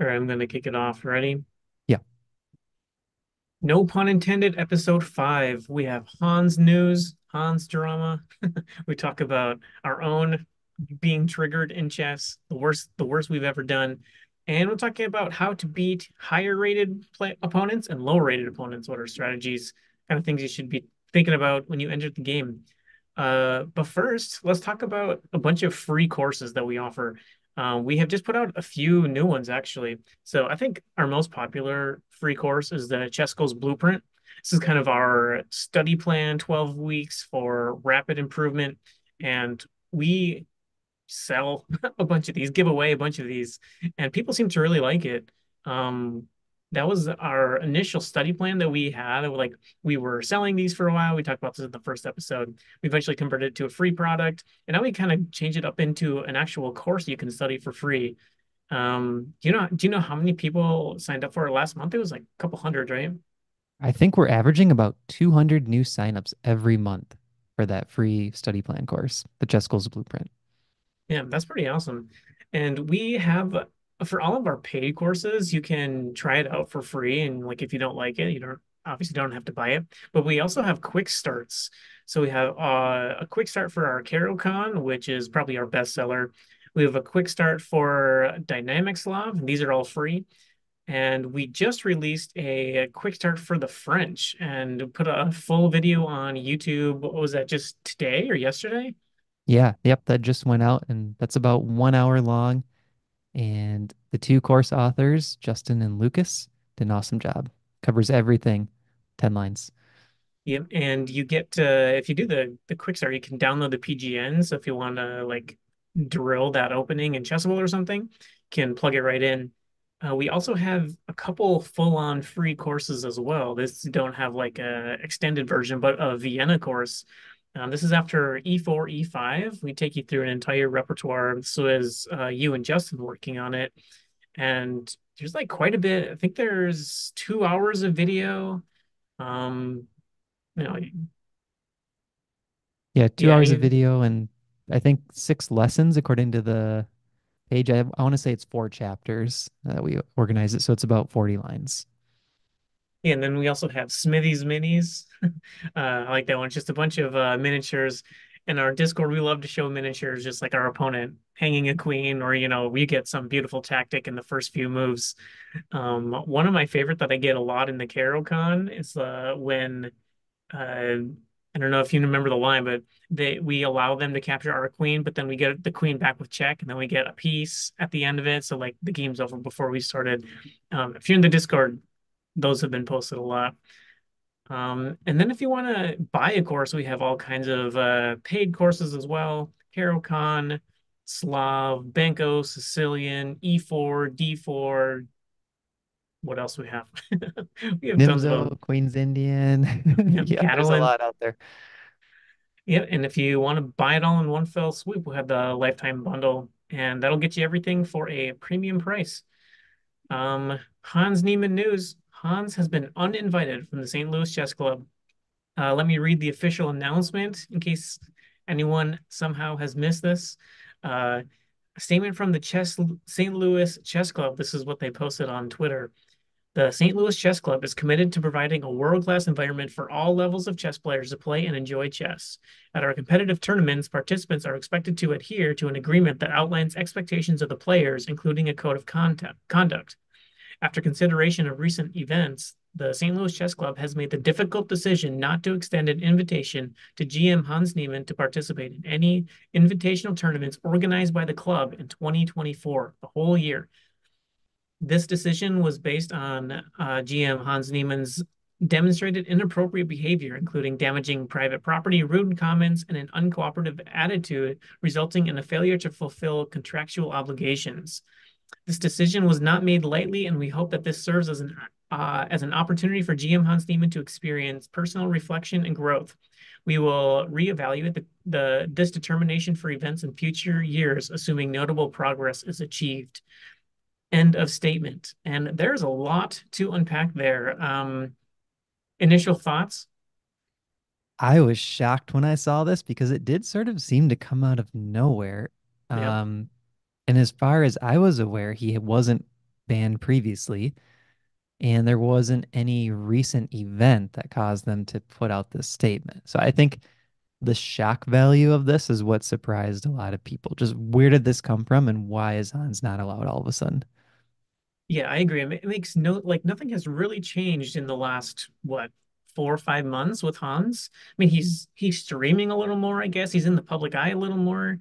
All right, I'm going to kick it off. Ready? Yeah. No pun intended, episode five. We have Hans news, Hans drama. We talk about our own being triggered in chess, the worst, the worst we've ever done. And we're talking about how to beat higher rated play opponents and lower rated opponents. What are strategies, kind of things you should be thinking about when you enter the game. Uh, but first, let's talk about a bunch of free courses that we offer. Uh, we have just put out a few new ones actually. So I think our most popular free course is the Chess Goals Blueprint. This is kind of our study plan, 12 weeks for rapid improvement. And we sell a bunch of these, give away a bunch of these, and people seem to really like it. Um, that was our initial study plan that we had. Like we were selling these for a while. We talked about this in the first episode. We eventually converted it to a free product, and now we kind of changed it up into an actual course you can study for free. Um, do you know? Do you know how many people signed up for it last month? It was like a couple hundred, right? I think we're averaging about 200 new signups every month for that free study plan course, the Chess Goals Blueprint. Yeah, that's pretty awesome. And we have for all of our paid courses, you can try it out for free. And like if you don't like it, you don't obviously don't have to buy it. But we also have quick starts. So we have uh, a quick start for our Caro-Kann, which is probably our best seller. We have a quick start for Dynamic Slav. These are all free. And we just released a, a quick start for the French and put a full video on YouTube. What was that, just today or yesterday? Yeah, yep, that just went out and that's about one hour long. And the two course authors, Justin and Lucas, did an awesome job. Covers everything, 10 lines. Yep, and you get to if you do the the quick start, you can download the PGN. So if you want to like drill that opening in Chessable or something, can plug it right in. Uh, we also have a couple full-on free courses as well. This don't have like a extended version, but a Vienna course. Um, this is after E4, E5. We take you through an entire repertoire. So as uh, you and Justin working on it, and there's like quite a bit. I think there's two hours of video. Um, you know, Yeah, two yeah, hours of video and I think six lessons according to the page. I, I want to say it's four chapters that we organize it. So it's about 40 lines. Yeah, and then we also have Smithy's Minis. uh, I like that one. It's just a bunch of uh, miniatures. In our Discord, we love to show miniatures, just like our opponent hanging a queen, or you know, we get some beautiful tactic in the first few moves. Um, one of my favorite that I get a lot in the Caro-Kann is uh, when uh, I don't know if you remember the line, but they we allow them to capture our queen, but then we get the queen back with check, and then we get a piece at the end of it. So like the game's over before we started. Um, if you're in the Discord, those have been posted a lot. Um, and then if you want to buy a course, we have all kinds of uh, paid courses as well. Caro-Kann, Slav, Benko, Sicilian, E4, D4. What else we have? we have tons of them. Nimzo, Queen's Indian. Yeah, Yeah, there's a lot out there. Yeah, and if you want to buy it all in one fell swoop, we have the lifetime bundle, and that'll get you everything for a premium price. Um, Hans Niemann news. Hans has been uninvited from the St. Louis Chess Club. Uh, let me read the official announcement in case anyone somehow has missed this. Uh, statement from the Chess St. Louis Chess Club. This is what they posted on Twitter. The St. Louis Chess Club is committed to providing a world-class environment for all levels of chess players to play and enjoy chess. At our competitive tournaments, participants are expected to adhere to an agreement that outlines expectations of the players, including a code of conduct. After consideration of recent events, the St. Louis Chess Club has made the difficult decision not to extend an invitation to GM Hans Niemann to participate in any invitational tournaments organized by the club in 2024, the whole year. This decision was based on uh, GM Hans Niemann's demonstrated inappropriate behavior, including damaging private property, rude comments, and an uncooperative attitude, resulting in a failure to fulfill contractual obligations. This decision was not made lightly, and we hope that this serves as an uh, as an opportunity for GM Hans Niemann to experience personal reflection and growth. We will reevaluate the, the this determination for events in future years, assuming notable progress is achieved. End of statement. And there's a lot to unpack there. Um, initial thoughts? I was shocked when I saw this because it did sort of seem to come out of nowhere. Yep. Um, and as far as I was aware, he wasn't banned previously, and there wasn't any recent event that caused them to put out this statement. So I think the shock value of this is what surprised a lot of people. Just where did this come from and why is Hans not allowed all of a sudden? Yeah, I agree. It makes no like nothing has really changed in the last what four or five months with Hans. I mean, he's he's streaming a little more, I guess. He's in the public eye a little more.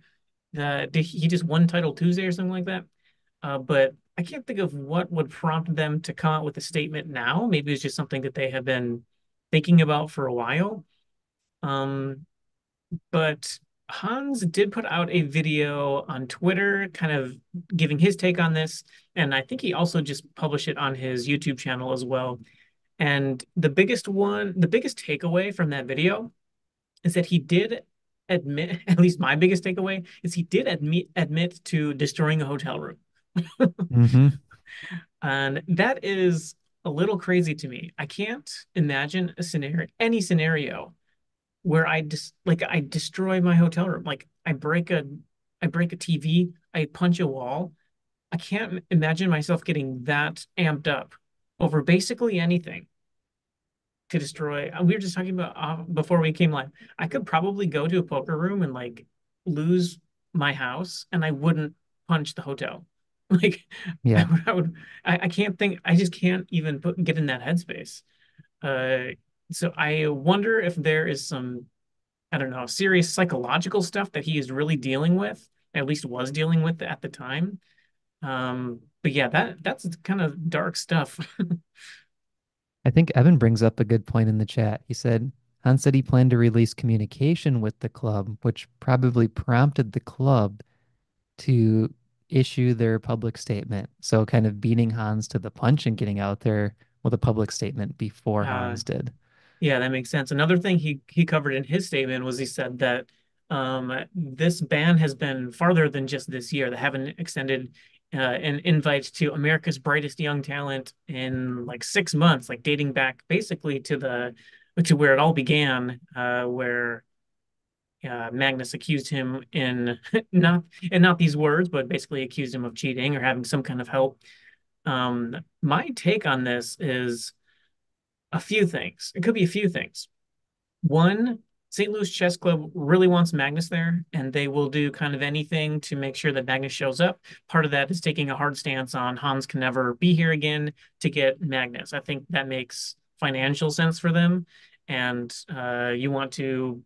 Uh, he just won Title Tuesday or something like that? Uh, but I can't think of what would prompt them to come out with a statement now. Maybe it's just something that they have been thinking about for a while. Um, but Hans did put out a video on Twitter, kind of giving his take on this. And I think he also just published it on his YouTube channel as well. And the biggest one, the biggest takeaway from that video is that he did admit, at least my biggest takeaway, is he did admit admit to destroying a hotel room. Mm-hmm. And that is a little crazy to me. I can't imagine a scenario, any scenario where I just like I destroy my hotel room. Like I break a I break a TV, I punch a wall. I can't imagine myself getting that amped up over basically anything to destroy. uh, We were just talking about uh, before we came live. I could probably go to a poker room and like lose my house, and I wouldn't punch the hotel. Like I Yeah. would, I would, I, I can't think. I just can't even put get in that headspace. Uh, so I wonder if there is some, I don't know, serious psychological stuff that he is really dealing with, at least was dealing with at the time. Um, but yeah, that that's kind of dark stuff. I think Evan brings up a good point in the chat. He said Hans said he planned to release communication with the club, which probably prompted the club to issue their public statement. So kind of beating Hans to the punch and getting out there with a public statement before Uh, Hans did. Yeah, that makes sense. Another thing he he covered in his statement was he said that um, this ban has been farther than just this year. They haven't extended uh, an invite to America's Brightest Young Talent in like six months, like dating back basically to the to where it all began, uh, where uh, Magnus accused him in not and not these words, but basically accused him of cheating or having some kind of help. Um, my take on this is a few things. It could be a few things. One, St. Louis Chess Club really wants Magnus there, and they will do kind of anything to make sure that Magnus shows up. Part of that is taking a hard stance on Hans can never be here again to get Magnus. I think that makes financial sense for them. And uh, you want to,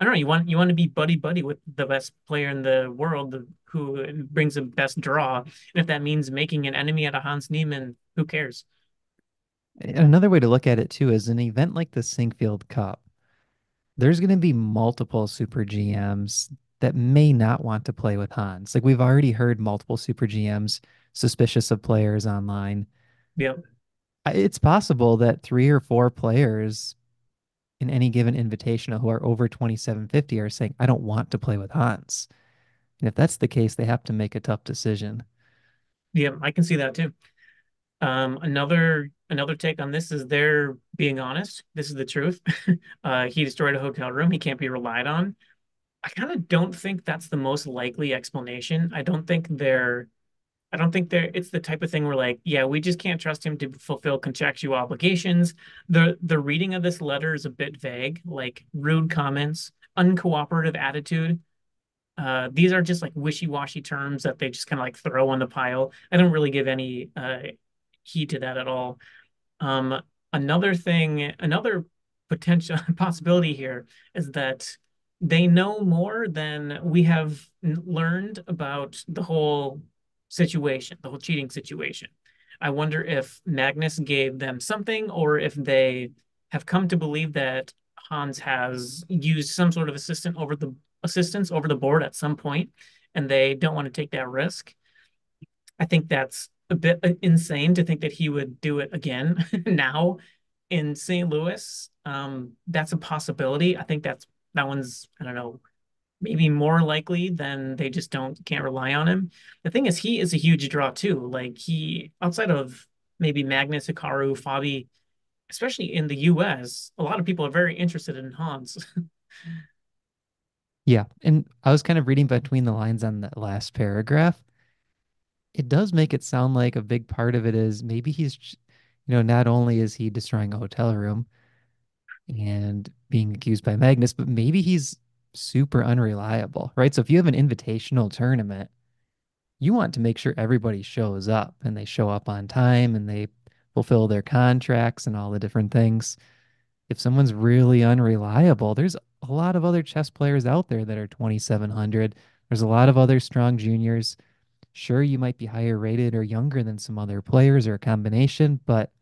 I don't know, you want you want to be buddy buddy with the best player in the world who brings the best draw. And if that means making an enemy out of Hans Niemann, who cares? Another way to look at it too is an event like the Sinquefield Cup. There's going to be multiple super GMs that may not want to play with Hans. Like we've already heard multiple super GMs suspicious of players online. Yep. It's possible that three or four players in any given invitational who are over 2750 are saying, I don't want to play with Hans. And if that's the case, they have to make a tough decision. Yeah, I can see that too. Um, another another take on this is they're being honest. This is the truth. Uh, he destroyed a hotel room. He can't be relied on. I kind of don't think that's the most likely explanation. I don't think they're I don't think they're it's the type of thing where like, yeah, we just can't trust him to fulfill contractual obligations. The the reading of this letter is a bit vague, like rude comments, uncooperative attitude. Uh, these are just like wishy-washy terms that they just kind of like throw on the pile. I don't really give any uh, heed to that at all. Um, another thing, another potential possibility here is that they know more than we have learned about the whole situation, the whole cheating situation. I wonder if Magnus gave them something or if they have come to believe that Hans has used some sort of assistant over the assistance over the board at some point and they don't want to take that risk. I think that's a bit insane to think that he would do it again now in St. Louis. Um, that's a possibility. I think that's that one's I don't know maybe more likely than they just don't can't rely on him. The thing is, he is a huge draw too. Like he outside of maybe Magnus, Hikaru, Fabi, especially in the U.S., a lot of people are very interested in Hans. Yeah. And I was kind of reading between the lines on the last paragraph. It does make it sound like a big part of it is maybe he's, you know, not only is he destroying a hotel room and being accused by Magnus, but maybe he's super unreliable, right? So if you have an invitational tournament, you want to make sure everybody shows up and they show up on time and they fulfill their contracts and all the different things. If someone's really unreliable, there's a lot of other chess players out there that are 2,700. There's a lot of other strong juniors. Sure, you might be higher rated or younger than some other players or a combination, but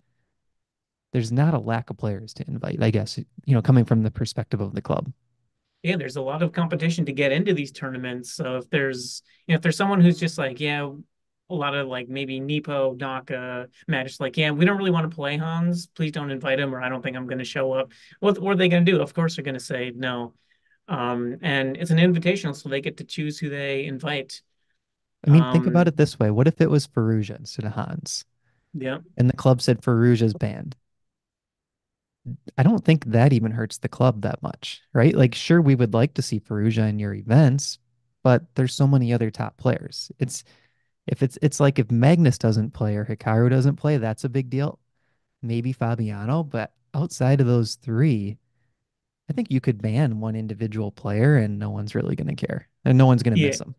there's not a lack of players to invite, I guess, you know, coming from the perspective of the club. yeah, there's a lot of competition to get into these tournaments. So if there's, you know, if there's someone who's just like, yeah, a lot of like maybe Nepo, Naka, just like, yeah, we don't really want to play Hans. Please don't invite him, or I don't think I'm going to show up. What, what are they going to do? Of course, they're going to say no. Um, and it's an invitational, so they get to choose who they invite. I mean, think about Um, it this way. What if it was Firouzja instead of Hans? yeah, And the club said Firouzja's banned. I don't think that even hurts the club that much, right? Like, sure, we would like to see Firouzja in your events, but there's so many other top players. It's if it's it's like if Magnus doesn't play or Hikaru doesn't play, that's a big deal. Maybe Fabiano, but outside of those three, I think you could ban one individual player and no one's really going to care and no one's going to yeah, miss them.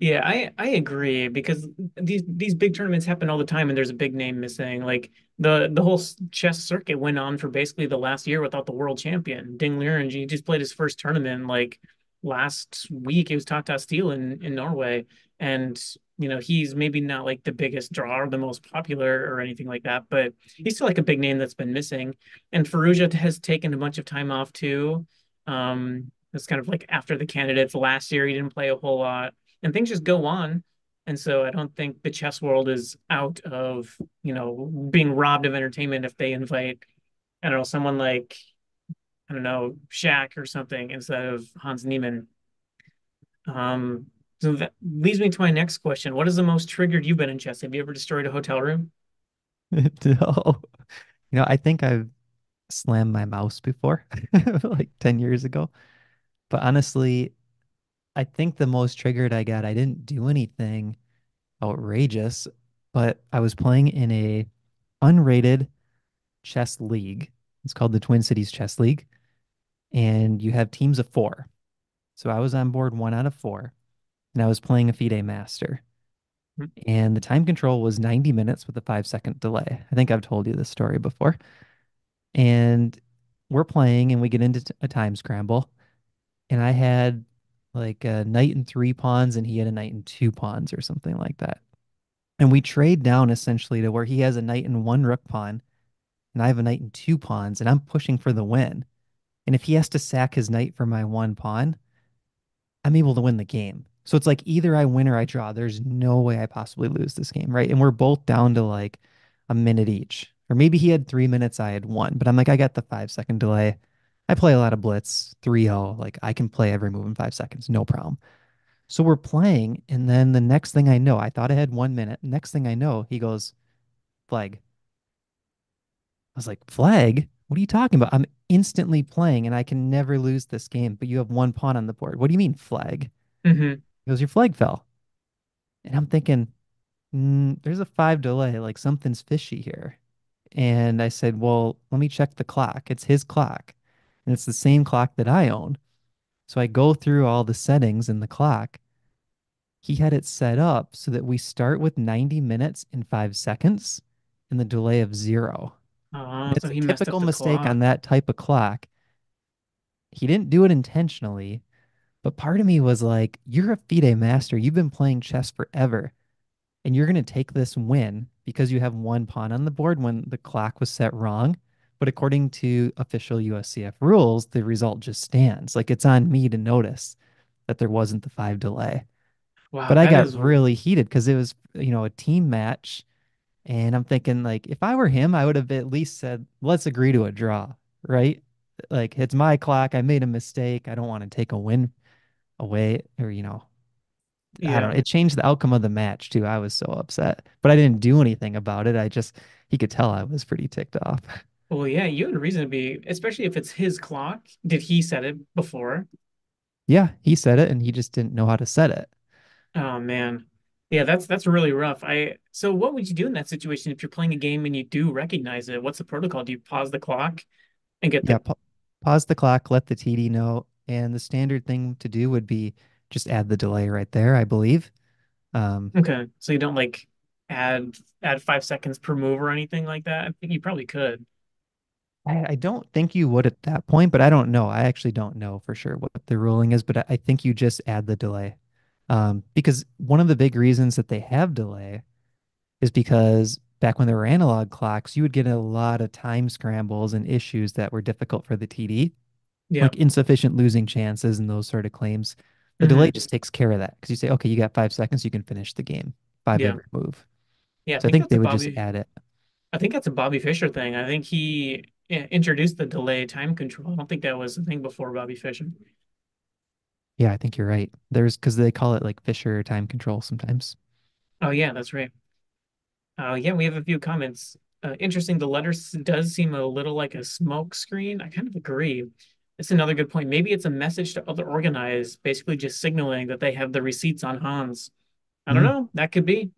Yeah, I I agree because these these big tournaments happen all the time, and there's a big name missing. Like the the whole chess circuit went on for basically the last year without the world champion. Ding Liren, he just played his first tournament like last week. It was Tata Steel in in Norway, and you know he's maybe not like the biggest draw or the most popular or anything like that, but he's still like a big name that's been missing. And Firouzja has taken a bunch of time off too. Um, it's kind of like after the candidates last year, he didn't play a whole lot and things just go on. And so I don't think the chess world is out of, you know, being robbed of entertainment if they invite, I don't know, someone like, I don't know, Shaq or something instead of Hans Niemann. Um, so that leads me to my next question. What is the most triggered you've been in chess? Have you ever destroyed a hotel room? No. You know, I think I've slammed my mouse before, like 10 years ago. But honestly, I think the most triggered I got, I didn't do anything outrageous, but I was playing in a unrated chess league. It's called the Twin Cities Chess League, and you have teams of four. So I was on board one out of four, and I was playing a FIDE Master. Hmm. And the time control was 90 minutes with a five second delay. I think I've told you this story before. And we're playing, and we get into a time scramble. And I had like a knight and three pawns, and he had a knight and two pawns, or something like that. And we trade down essentially to where he has a knight and one rook pawn, and I have a knight and two pawns, and I'm pushing for the win. And if he has to sack his knight for my one pawn, I'm able to win the game. So it's like either I win or I draw. There's no way I possibly lose this game, right? And we're both down to like a minute each. Or maybe he had three minutes, I had one. But I'm like, I got the five second delay. I play a lot of blitz, 3-0. Like I can play every move in five seconds, no problem. So we're playing, and then the next thing I know, I thought I had one minute. Next thing I know, he goes, flag. I was like, flag? What are you talking about? I'm instantly playing and I can never lose this game, but you have one pawn on the board. What do you mean flag? Mm-hmm. He goes, your flag fell. And I'm thinking, mm, there's a five delay, like something's fishy here. And I said, well, let me check the clock. It's his clock, and it's the same clock that I own. So I go through all the settings in the clock. He had it set up so that we start with 90 minutes and five seconds and the delay of zero. Uh, it's so a typical mistake on that type of clock. He didn't do it intentionally, but part of me was like, you're a FIDE master. You've been playing chess forever. and you're going to take this win because you have one pawn on the board when the clock was set wrong. But according to official USCF rules, the result just stands. Like it's on me to notice that there wasn't the five delay. Wow, But I got is really heated because it was, you know, a team match. And I'm thinking, like, if I were him, I would have at least said, let's agree to a draw, right? Like, it's my clock. I made a mistake. I don't want to take a win away or, you know, I don't yeah. know. It changed the outcome of the match too. I was so upset, but I didn't do anything about it. I just, he could tell I was pretty ticked off. Well, yeah, you had a reason to be, especially if it's his clock. Did he set it before? Yeah, he said it and he just didn't know how to set it. Oh man. Yeah, that's that's really rough. I so what would you do in that situation if you're playing a game and you do recognize it? What's the protocol? Do you pause the clock and get Yeah, pa pause the clock, let the TD know, and the standard thing to do would be just add the delay right there, I believe. Um, okay, so you don't like add add five seconds per move or anything like that? I think you probably could. I, I don't think you would at that point, but I don't know. I actually don't know for sure what the ruling is, but I, I think you just add the delay. Um, because one of the big reasons that they have delay is because back when there were analog clocks, you would get a lot of time scrambles and issues that were difficult for the TD, Yeah. like insufficient losing chances and those sort of claims. The delay hmm just takes care of that because you say, okay, you got five seconds, you can finish the game, five Yeah. every move. Yeah, I So I think think that's a they would just Bobby add it. I think that's a Bobby Fischer thing. I think he yeah, introduced the delay time control. I don't think that was a thing before Bobby Fischer. Yeah, I think you're right. There's because they call it like Fischer time control sometimes. Oh yeah, that's right. Uh, yeah, we have a few comments. Uh, interesting. The letter does seem a little like a smoke screen. I kind of agree. It's another good point. Maybe it's a message to other organized, basically just signaling that they have the receipts on Hans. I don't Mm, know. That could be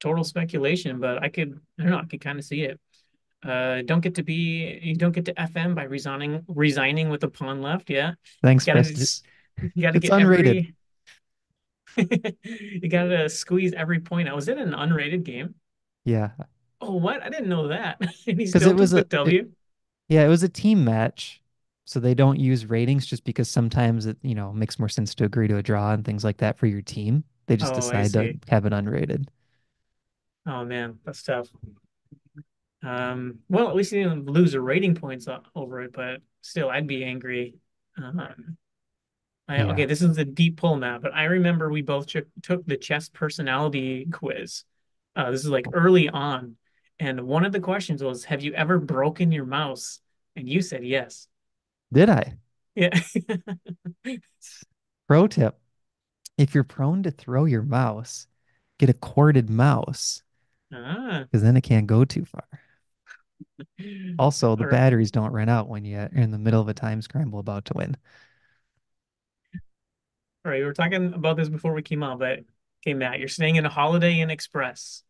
total speculation, but I could, I don't know. I could kind of see it. Uh, don't get to be, you don't get to FM by resigning, resigning with a pawn left. Yeah, thanks, gotta, Preston. s- you gotta It's get unrated. every, you gotta squeeze every point out. Was it an unrated game? Yeah, Oh, what? I didn't know that. And he because still it was a it, W. yeah, it was a team match, so they don't use ratings just because sometimes it you know makes more sense to agree to a draw and things like that for your team. They just Oh, decide to have it unrated. Oh man, that's tough. Um, well, at least he didn't lose a rating points over it, but still, I'd be angry. Um, I, okay, this is a deep pull now, but I remember we both took took the chess personality quiz. Uh, this is like early on, and one of the questions was, "Have you ever broken your mouse?" And you said yes. Did I? Yeah. Pro tip: If you're prone to throw your mouse, get a corded mouse Ah. because then it can't go too far. Also, the right. batteries don't run out when you're in the middle of a time scramble about to win. All right, we were talking about this before we came on, but okay, Matt, you're staying in a Holiday Inn Express.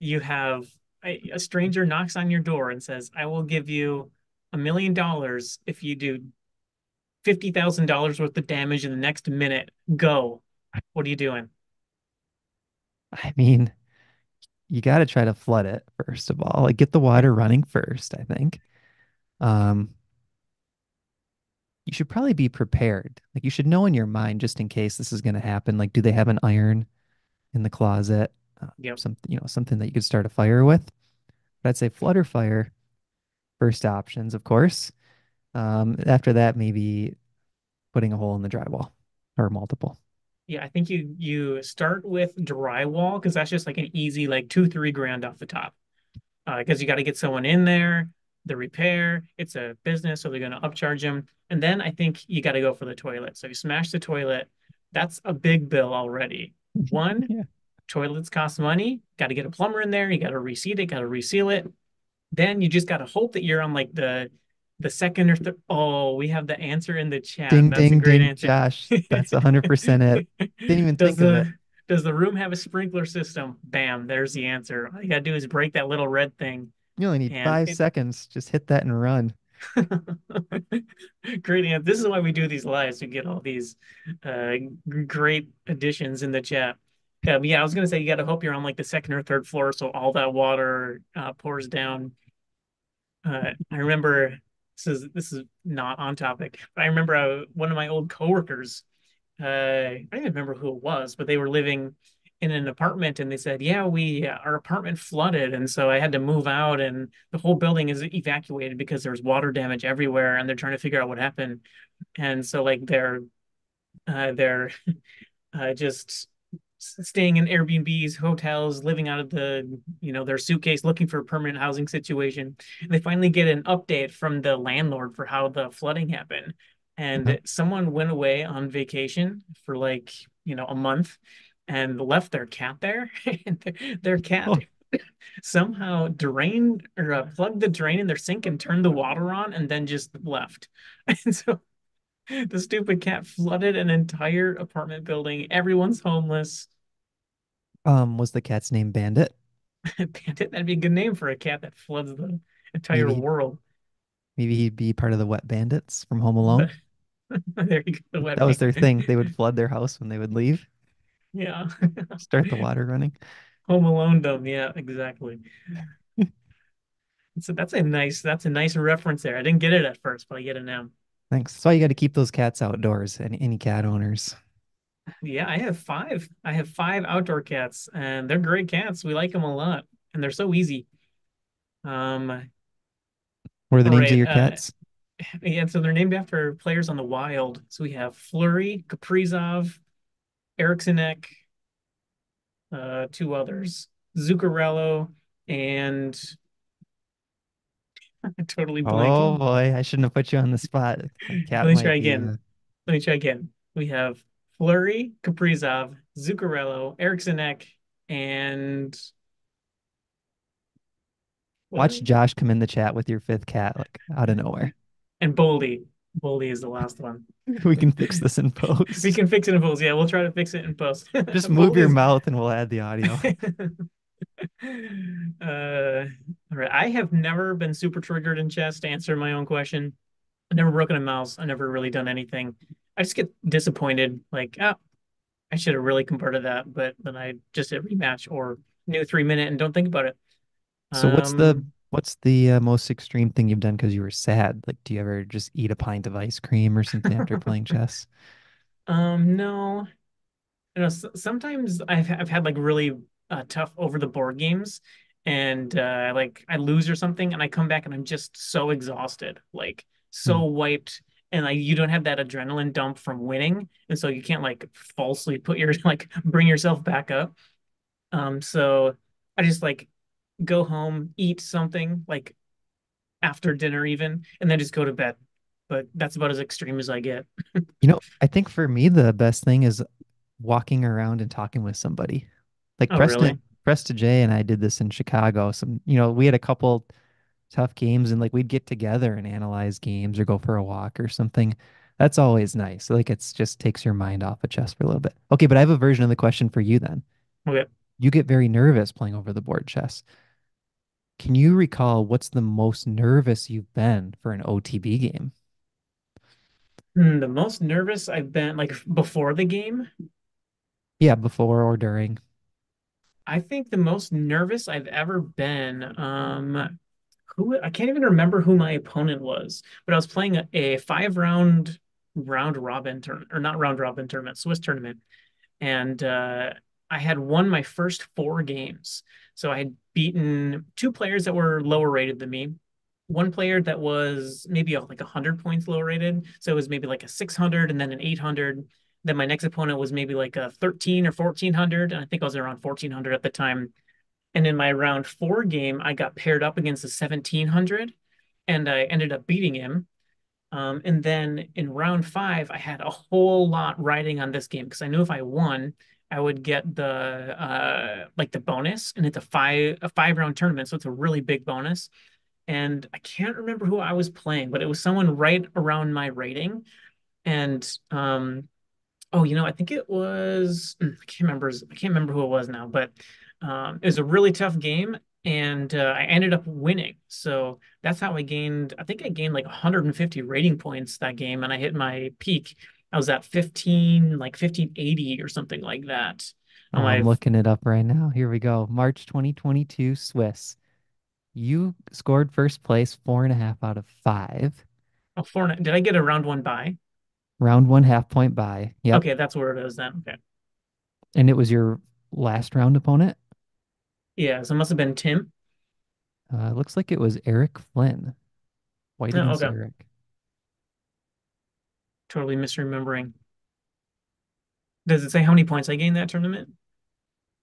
You have a, a stranger knocks on your door and says, "I will give you a million dollars if you do fifty thousand dollars worth of damage in the next minute. Go." What are you doing? I mean, you got to try to flood it first of all. Like get the water running first, I think. Um, you should probably be prepared. Like you should know in your mind just in case this is going to happen. Like, do they have an iron in the closet? Uh, yep. some, you know, something that you could start a fire with. But I'd say flutter fire first options, of course. Um, after that, maybe putting a hole in the drywall or multiple. Yeah, I think you you start with drywall because that's just like an easy like two, three grand off the top. uh, because you got to get someone in there, the repair. It's a business, so they're going to upcharge them. And then I think you got to go for the toilet. So you smash the toilet. That's a big bill already. One, Yeah. toilets cost money. Got to get a plumber in there. You got to reseat it. Got to reseal it. Then you just got to hope that you're on like the the second or third. Oh, we have the answer in the chat. Ding, That's a ding, great ding, answer. Josh. That's 100% it. Didn't even Does think of it. the does the room have a sprinkler system? Bam, there's the answer. All you gotta do is break that little red thing, You only need five it. seconds. Just hit that and run. Great answer. This is why we do these lives to get all these uh, great additions in the chat. Um, yeah, I was gonna say you gotta hope you're on like the second or third floor, so all that water uh, pours down. Uh, I remember this is this is not on topic, but I remember uh, one of my old coworkers uh, I don't even remember who it was, but they were living in an apartment and they said, yeah, we, uh, our apartment flooded. And so I had to move out and the whole building is evacuated because there's water damage everywhere and they're trying to figure out what happened. And so like they're, uh, they're uh, just staying in Airbnbs, hotels, living out of the, you know, their suitcase, looking for a permanent housing situation. And they finally get an update from the landlord for how the flooding happened. And someone went away on vacation for like, you know, a month and left their cat there. and their, their cat Oh, somehow drained or uh, plugged the drain in their sink and turned the water on and then just left. And so the stupid cat flooded an entire apartment building. Everyone's homeless. Um, was the cat's name Bandit? Bandit, that'd be a good name for a cat that floods the entire Maybe world. maybe he'd be part of the Wet Bandits from Home Alone. There you go, the That was their thing. They would flood their house when they would leave, Yeah. start the water running. Home Alone dumb. Yeah, exactly. So that's a nice that's a nice reference there. I didn't get it at first, but I get it now. Thanks. That's why you got to keep those cats outdoors. and any cat owners. Yeah, I have five. I have five outdoor cats, and they're great cats. We like them a lot, and they're so easy. Um, What are the names of right. your Uh, cats? yeah, so they're named after players on the Wild. So we have Fleury, Kaprizov, Eriksson Ek, uh, two others, Zuccarello, and totally blanked Oh boy, I shouldn't have put you on the spot. My Let me try again. uh Let me try again. We have Fleury, Kaprizov, Zuccarello, Eriksson Ek, and watch? Josh come in the chat with your fifth cat like out of nowhere. And Boldy. Boldy is the last one. We can fix this in post. We can fix it in post. Yeah, we'll try to fix it in post. Just move your mouth and we'll add the audio. uh all right. I have never been super triggered in chess to answer my own question. I've never broken a mouse. I've never really done anything. I just get disappointed, like, oh, I should have really converted that, but then I just hit rematch or new three minute and don't think about it. So what's the Um, what's the uh, most extreme thing you've done because you were sad? Like, do you ever just eat a pint of ice cream or something after playing chess? um, no, you know, sometimes I've I've had like really uh, tough over the board games, and uh, like I lose or something, and I come back and I'm just so exhausted, like Hmm. so wiped, and like you don't have that adrenaline dump from winning, and so you can't like falsely put your like bring yourself back up. Um, so I just like go home, eat something like after dinner even, and then just go to bed. But that's about as extreme as I get. You know, I think for me the best thing is walking around and talking with somebody. Like Oh, Preston, really? Presta J and I did this in Chicago. Some, you know, we had a couple tough games and like we'd get together and analyze games or go for a walk or something. That's always nice. Like it's just takes your mind off of chess for a little bit. Okay, but I have a version of the question for you then. Okay. You get very nervous playing over the board chess. Can you recall what's the most nervous you've been for an OTB game? Hmm, the most nervous I've been like before the game. Yeah, before or during. I think the most nervous I've ever been. Um, who I can't even remember who my opponent was, but I was playing a, a five round round robin tournament or not round robin tournament, Swiss tournament, and uh, I had won my first four games. So I had beaten two players that were lower rated than me, one player that was maybe like 100 points lower rated. So it was maybe like a 600 and then an 800. Then my next opponent was maybe like a 13 or 1400. And I think I was around 1400 at the time. And in my round four game, I got paired up against a 1700 and I ended up beating him. Um, and then in round five, I had a whole lot riding on this game because I knew if I won, I would get the uh like the bonus, and it's a five a five round tournament, so it's a really big bonus. And I can't remember who I was playing, but it was someone right around my rating. And um, oh, you know, I think it was I can't remember I can't remember who it was now, but um, it was a really tough game, and uh, I ended up winning. So that's how I gained. I think I gained like 150 rating points that game, and I hit my peak. I was at 15, like 1580 or something like that. Oh, I'm looking it up right now. Here we go. March 2022 Swiss. You scored first place, four and a half out of five. oh, four, did I get a round one bye? Round one, half point bye. Yeah. Okay, that's where it is then. Okay, And it was your last round opponent. yeah, so it must have been Tim. Uh, looks like it was Eric Flynn. White Oh, okay, Eric. totally misremembering. Does it say how many points I gained that tournament?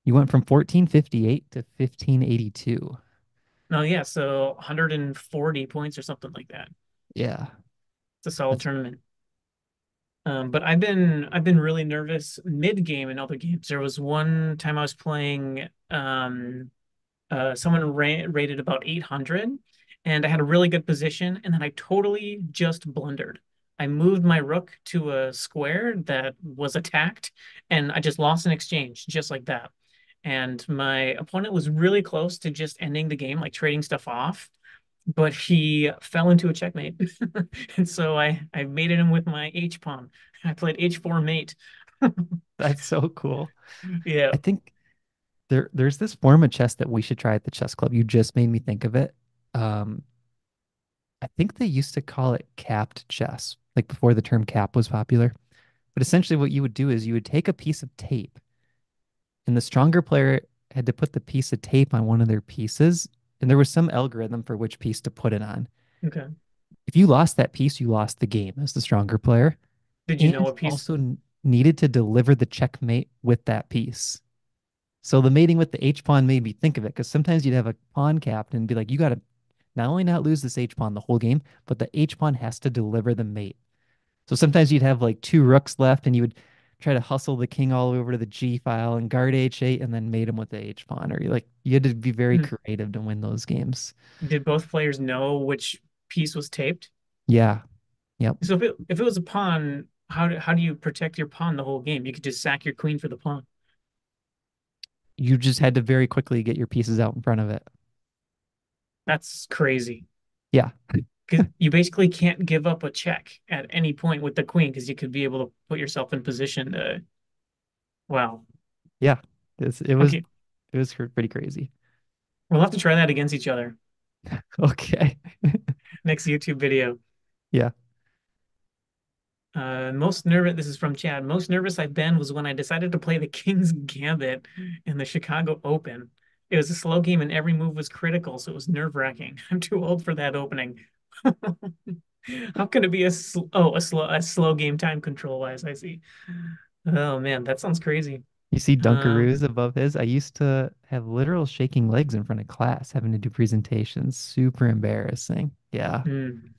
You went from 1458 to 1582. No, yeah, so 140 points or something like that. Yeah. It's a solid That's tournament. Um, but I've been I've been really nervous mid game in other games. There was one time I was playing um uh someone ra rated about 800 and I had a really good position and then I totally just blundered. I moved my rook to a square that was attacked and I just lost an exchange just like that. and my opponent was really close to just ending the game, like trading stuff off, but he fell into a checkmate. and so I I mated him with my H pawn. I played H4 mate. That's so cool. Yeah. I think there there's this form of chess that we should try at the chess club. You just made me think of it. Um, I think they used to call it capped chess, like before the term cap was popular. But essentially, what you would do is you would take a piece of tape, and the stronger player had to put the piece of tape on one of their pieces, and there was some algorithm for which piece to put it on. Okay. If you lost that piece, you lost the game as the stronger player, Did you know and what you piece? also needed to deliver the checkmate with that piece. So the mating with the H pawn made me think of it because sometimes you'd have a pawn captain and be like, you got to not only not lose this H pawn the whole game, but the H pawn has to deliver the mate. So sometimes you'd have like two rooks left and you would try to hustle the king all over to the G file and guard H8 and then mate him with the H pawn. Or you like you had to be very Hmm. creative to win those games. Did both players know which piece was taped? Yeah. Yep. So if it if it was a pawn, how do how do you protect your pawn the whole game? You could just sack your queen for the pawn. You just had to very quickly get your pieces out in front of it. That's crazy. Yeah. Because you basically can't give up a check at any point with the queen because you could be able to put yourself in position to. Wow. Yeah. It's, it was Okay, it was pretty crazy. we'll have to try that against each other Okay. next YouTube video. Yeah. Uh, most nervous. This is from Chad. Most nervous I've been was when I decided to play the King's Gambit in the Chicago Open. It was a slow game and every move was critical, so it was nerve-wracking. I'm too old for that opening. How can it be a sl oh a slow a slow game time control wise? I see. Oh man, that sounds crazy. You see Um, Dunkaroos above his? I used to have literal shaking legs in front of class having to do presentations. Super embarrassing. Yeah. hmm.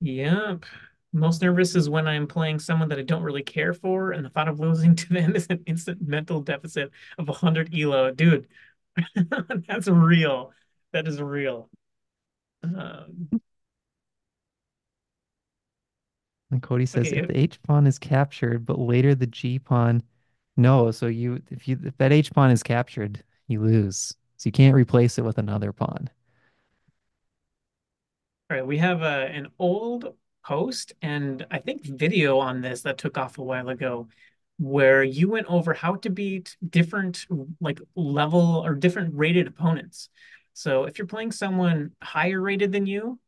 Yep. Most nervous is when I'm playing someone that I don't really care for, and the thought of losing to them is an instant mental deficit of 100 elo. Dude, that's real. That is real. Um, And Cody says if okay, the H pawn is captured, but later the G pawn, no. So you if you if that H pawn is captured, you lose. So you can't replace it with another pawn. all right. We have uh, an old post and I think video on this that took off a while ago where you went over how to beat different like level or different rated opponents. So if you're playing someone higher rated than you,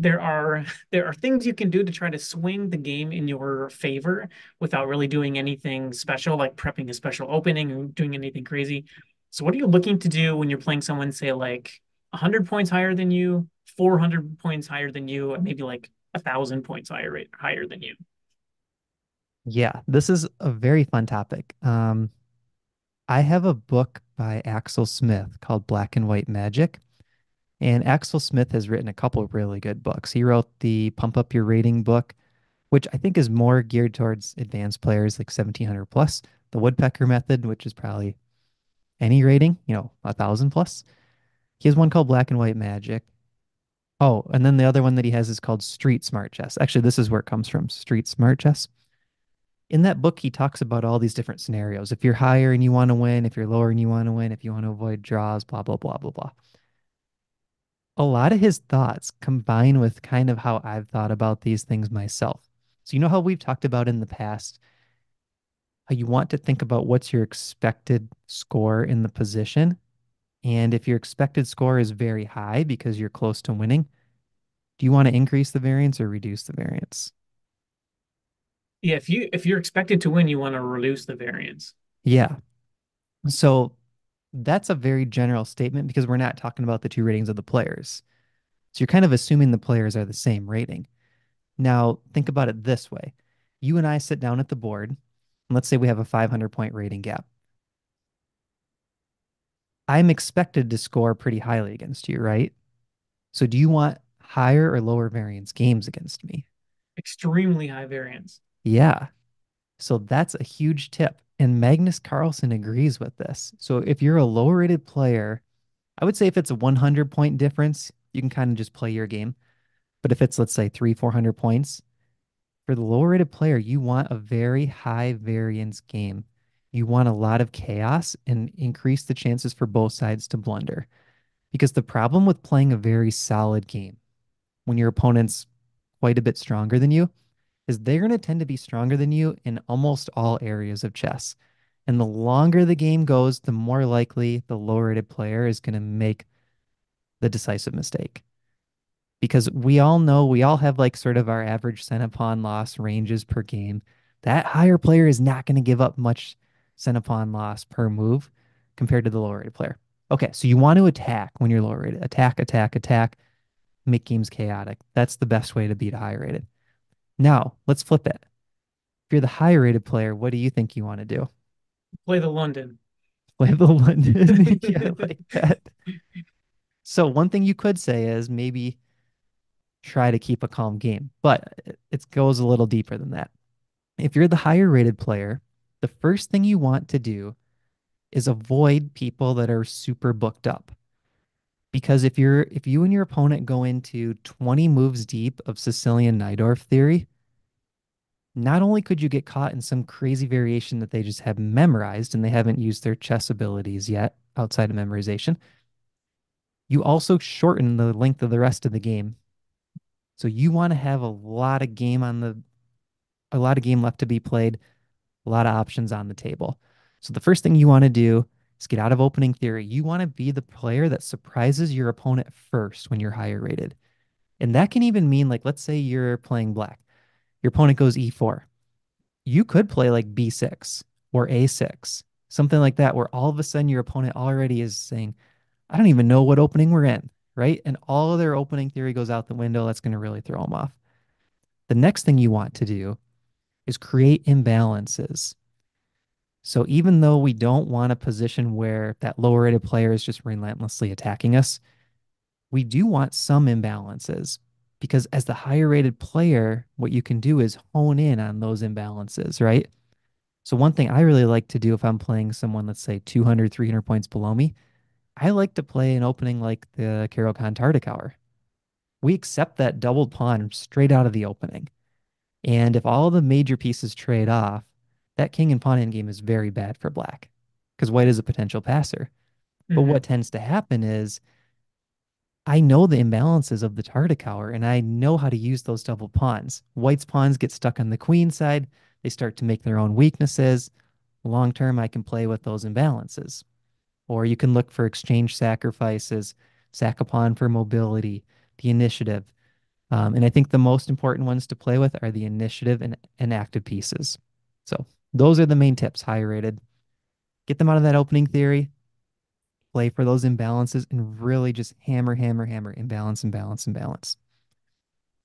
there are there are things you can do to try to swing the game in your favor without really doing anything special, like prepping a special opening or doing anything crazy. So what are you looking to do when you're playing someone, say, like 100 points higher than you, 400 points higher than you, and maybe like a thousand points higher higher than you? Yeah, this is a very fun topic. Um, I have a book by Axel Smith called Black and White Magic. And Axel Smith has written a couple of really good books. He wrote the Pump Up Your Rating book, which I think is more geared towards advanced players like 1700 plus. The Woodpecker Method, which is probably any rating, you know, a thousand plus. He has one called Black and White Magic. Oh, and then the other one that he has is called Street Smart Chess. Actually, this is where it comes from, Street Smart Chess. In that book, he talks about all these different scenarios. If you're higher and you want to win, if you're lower and you want to win, if you want to avoid draws, blah, blah, blah, blah, blah. A lot of his thoughts combine with kind of how I've thought about these things myself. So, you know how we've talked about in the past how you want to think about what's your expected score in the position. And if your expected score is very high because you're close to winning, do you want to increase the variance or reduce the variance? Yeah, if you if you're expected to win, you want to reduce the variance. Yeah. So that's a very general statement because we're not talking about the two ratings of the players. So you're kind of assuming the players are the same rating. Now, think about it this way. You and I sit down at the board, and let's say we have a 500 point rating gap. I'm expected to score pretty highly against you, right? So do you want higher or lower variance games against me? Extremely high variance. Yeah. So that's a huge tip. And Magnus Carlsen agrees with this. So if you're a lower rated player, I would say if it's a 100 point difference, you can kind of just play your game. But if it's, let's say, three, 400 points, for the lower rated player, you want a very high variance game. You want a lot of chaos and increase the chances for both sides to blunder. Because the problem with playing a very solid game when your opponent's quite a bit stronger than you is they're going to tend to be stronger than you in almost all areas of chess. And the longer the game goes, the more likely the lower rated player is going to make the decisive mistake. Because we all know, we all have like sort of our average centipawn loss ranges per game. That higher player is not going to give up much centipawn loss per move compared to the lower rated player. Okay, so you want to attack when you're lower rated. Attack, attack, attack, make games chaotic. That's the best way to beat a higher rated. Now, let's flip it. If you're the higher rated player, what do you think you want to do? Play the London. Play the London. yeah, like that. So one thing you could say is maybe try to keep a calm game, but it goes a little deeper than that. If you're the higher rated player, the first thing you want to do is avoid people that are super booked up. Because if you're if you and your opponent go into 20 moves deep of Sicilian Najdorf theory, not only could you get caught in some crazy variation that they just have memorized and they haven't used their chess abilities yet outside of memorization, you also shorten the length of the rest of the game. So you want to have a lot of game on the a lot of game left to be played, a lot of options on the table. So the first thing you want to do is get out of opening theory. You want to be the player that surprises your opponent first when you're higher rated. And that can even mean like let's say you're playing black. Your opponent goes e4. You could play like b6 or a6, something like that where all of a sudden your opponent already is saying, I don't even know what opening we're in, right? And all of their opening theory goes out the window. That's going to really throw them off. The next thing you want to do is create imbalances. So even though we don't want a position where that lower rated player is just relentlessly attacking us, we do want some imbalances because as the higher rated player, what you can do is hone in on those imbalances, right? So one thing I really like to do if I'm playing someone, let's say 200, 300 points below me, I like to play an opening like the Caro-Kann Tartakower. We accept that doubled pawn straight out of the opening. And if all the major pieces trade off, that king and pawn endgame is very bad for black because white is a potential passer. Mm-hmm. But what tends to happen is I know the imbalances of the Tartakower and I know how to use those double pawns. White's pawns get stuck on the queen side. They start to make their own weaknesses. Long term, I can play with those imbalances. Or you can look for exchange sacrifices, sack a pawn for mobility, the initiative. Um, and I think the most important ones to play with are the initiative and, and active pieces. So those are the main tips, higher rated. Get them out of that opening theory, play for those imbalances, and really just hammer, hammer, hammer, imbalance, imbalance, imbalance.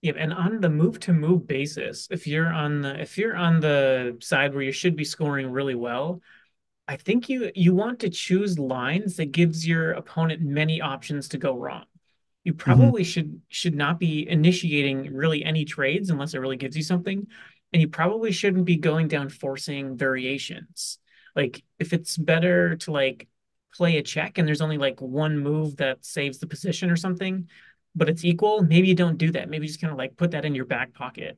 Yeah, and on the move to move basis, if you're on the if you're on the side where you should be scoring really well, I think you you want to choose lines that gives your opponent many options to go wrong. You mm-hmm. probably mm-hmm. should should not be initiating really any trades unless it really gives you something and you probably shouldn't be going down forcing variations. Like if it's better to like play a check and there's only like one move that saves the position or something, but it's equal, maybe you don't do that. Maybe just kind of like put that in your back pocket.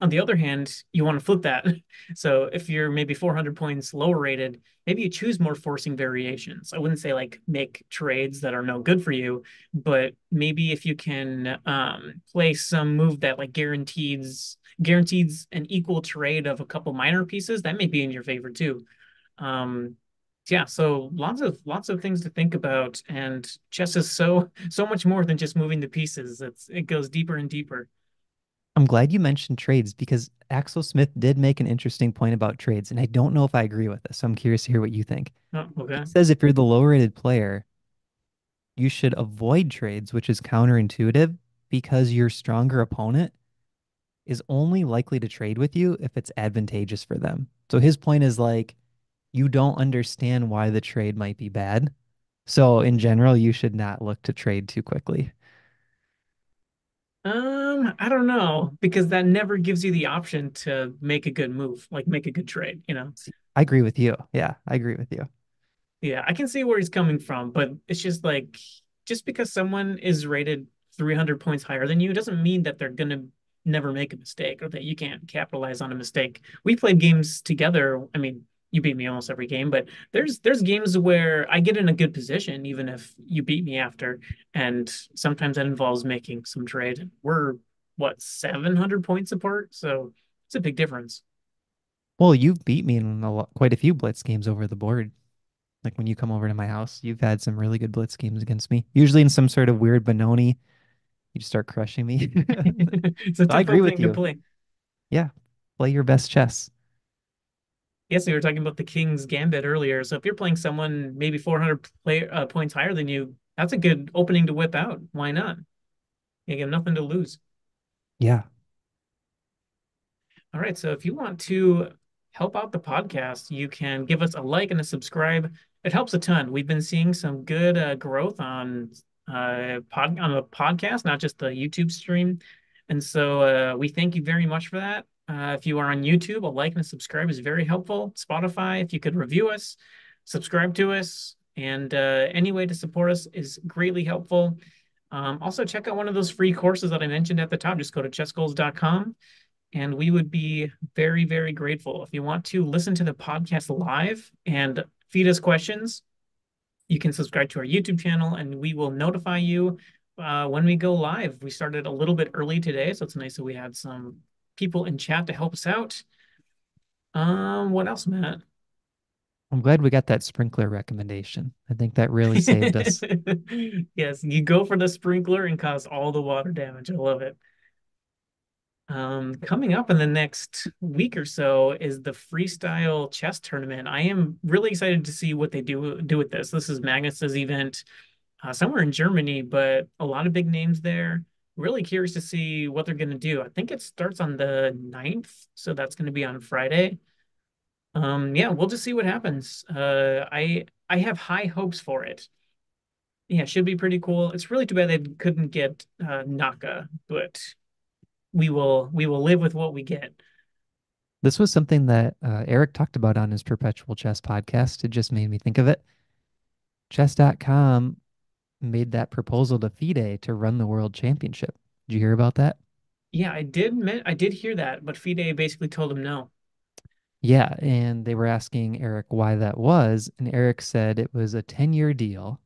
On the other hand, you want to flip that. So if you're maybe 400 points lower rated, maybe you choose more forcing variations. I wouldn't say like make trades that are no good for you, but maybe if you can um, play some move that like guarantees guarantees an equal trade of a couple minor pieces, that may be in your favor too. Um, yeah, so lots of lots of things to think about, and chess is so so much more than just moving the pieces. It's it goes deeper and deeper. I'm glad you mentioned trades because Axel Smith did make an interesting point about trades, and I don't know if I agree with this. So I'm curious to hear what you think. Oh, okay. He says if you're the lower rated player, you should avoid trades, which is counterintuitive because your stronger opponent is only likely to trade with you if it's advantageous for them. So his point is like, you don't understand why the trade might be bad. So in general, you should not look to trade too quickly. Um, I don't know because that never gives you the option to make a good move, like make a good trade, you know. I agree with you. Yeah, I agree with you. Yeah, I can see where he's coming from, but it's just like just because someone is rated 300 points higher than you doesn't mean that they're going to never make a mistake or that you can't capitalize on a mistake. We played games together. I mean, you beat me almost every game, but there's there's games where I get in a good position even if you beat me after, and sometimes that involves making some trade. We're what 700 points apart, so it's a big difference. Well, you've beat me in a lot, quite a few blitz games over the board. Like when you come over to my house, you've had some really good blitz games against me. Usually in some sort of weird Benoni, you just start crushing me. It's a I agree with you. play. Yeah, play your best chess. Yes, we were talking about the King's Gambit earlier. So if you're playing someone maybe 400 play, uh, points higher than you, that's a good opening to whip out. Why not? You have nothing to lose. Yeah. All right. So if you want to help out the podcast, you can give us a like and a subscribe. It helps a ton. We've been seeing some good uh, growth on uh, pod on the podcast, not just the YouTube stream. And so uh, we thank you very much for that. Uh, if you are on YouTube, a like and a subscribe is very helpful. Spotify, if you could review us, subscribe to us, and uh, any way to support us is greatly helpful. Um, also, check out one of those free courses that I mentioned at the top. Just go to chessgoals.com and we would be very, very grateful. If you want to listen to the podcast live and feed us questions, you can subscribe to our YouTube channel and we will notify you uh, when we go live. We started a little bit early today, so it's nice that we had some people in chat to help us out. Um, what else, Matt? I'm glad we got that sprinkler recommendation. I think that really saved us. Yes, you go for the sprinkler and cause all the water damage. I love it. Um, coming up in the next week or so is the freestyle chess tournament. I am really excited to see what they do do with this. This is Magnus's event uh, somewhere in Germany, but a lot of big names there. Really curious to see what they're going to do. I think it starts on the 9th, so that's going to be on Friday. Um, yeah, we'll just see what happens. Uh, I I have high hopes for it. Yeah, should be pretty cool. It's really too bad they couldn't get uh, Naka, but we will we will live with what we get. This was something that uh, Eric talked about on his Perpetual Chess podcast. It just made me think of it. Chess.com made that proposal to FIDE to run the world championship. Did you hear about that? Yeah, I did I did hear that, but FIDE basically told him no. Yeah, and they were asking Eric why that was, and Eric said it was a 10-year deal,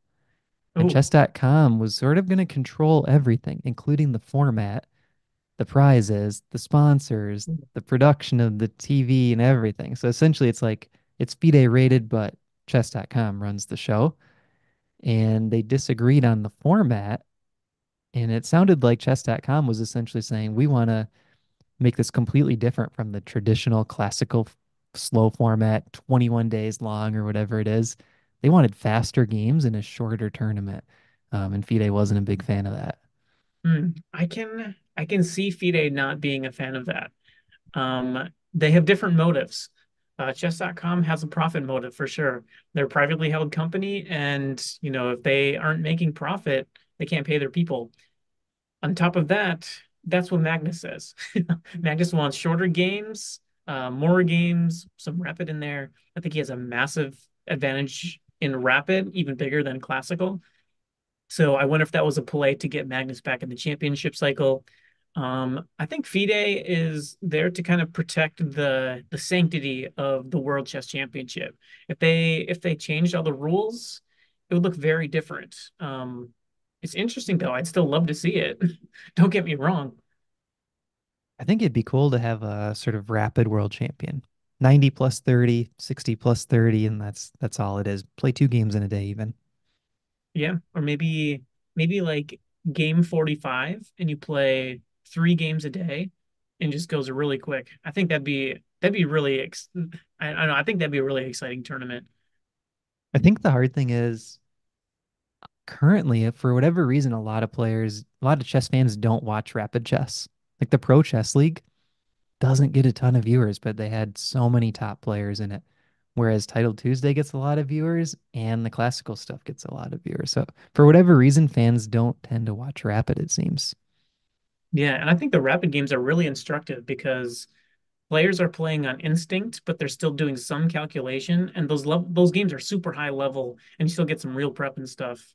and Oh, chess.com was sort of going to control everything, including the format, the prizes, the sponsors, mm. the production of the TV and everything. So essentially it's like it's FIDE rated, but chess.com runs the show. And they disagreed on the format, and it sounded like chess.com was essentially saying we want to make this completely different from the traditional classical slow format, 21 days long or whatever it is. They wanted faster games in a shorter tournament. Um, and FIDE wasn't a big fan of that. hmm. I can I can see FIDE not being a fan of that. Um, they have different motives. Uh, chess.com has a profit motive for sure. They're a privately held company, and you know, if they aren't making profit, they can't pay their people. On top of that, that's what Magnus says. Magnus wants shorter games, uh, more games, some rapid in there. I think he has a massive advantage in rapid, even bigger than classical. So I wonder if that was a play to get Magnus back in the championship cycle. Um, I think FIDE is there to kind of protect the the sanctity of the World Chess Championship. If they if they changed all the rules, it would look very different. Um, it's interesting though. I'd still love to see it. Don't get me wrong. I think it'd be cool to have a sort of rapid world champion. 90 plus 30, 60 plus 30, and that's that's all it is. Play two games in a day even. Yeah, or maybe maybe like game 45 and you play three games a day and just goes really quick. I think that'd be that'd be really ex I, I don't know, I think that'd be a really exciting tournament. I think the hard thing is currently, for whatever reason, a lot of players, a lot of chess fans don't watch rapid chess. Like the Pro Chess League doesn't get a ton of viewers, but they had so many top players in it. Whereas Title Tuesday gets a lot of viewers and the classical stuff gets a lot of viewers. So for whatever reason, fans don't tend to watch rapid, it seems. Yeah, and I think the rapid games are really instructive because players are playing on instinct, but they're still doing some calculation, and those level those games are super high level, and you still get some real prep and stuff.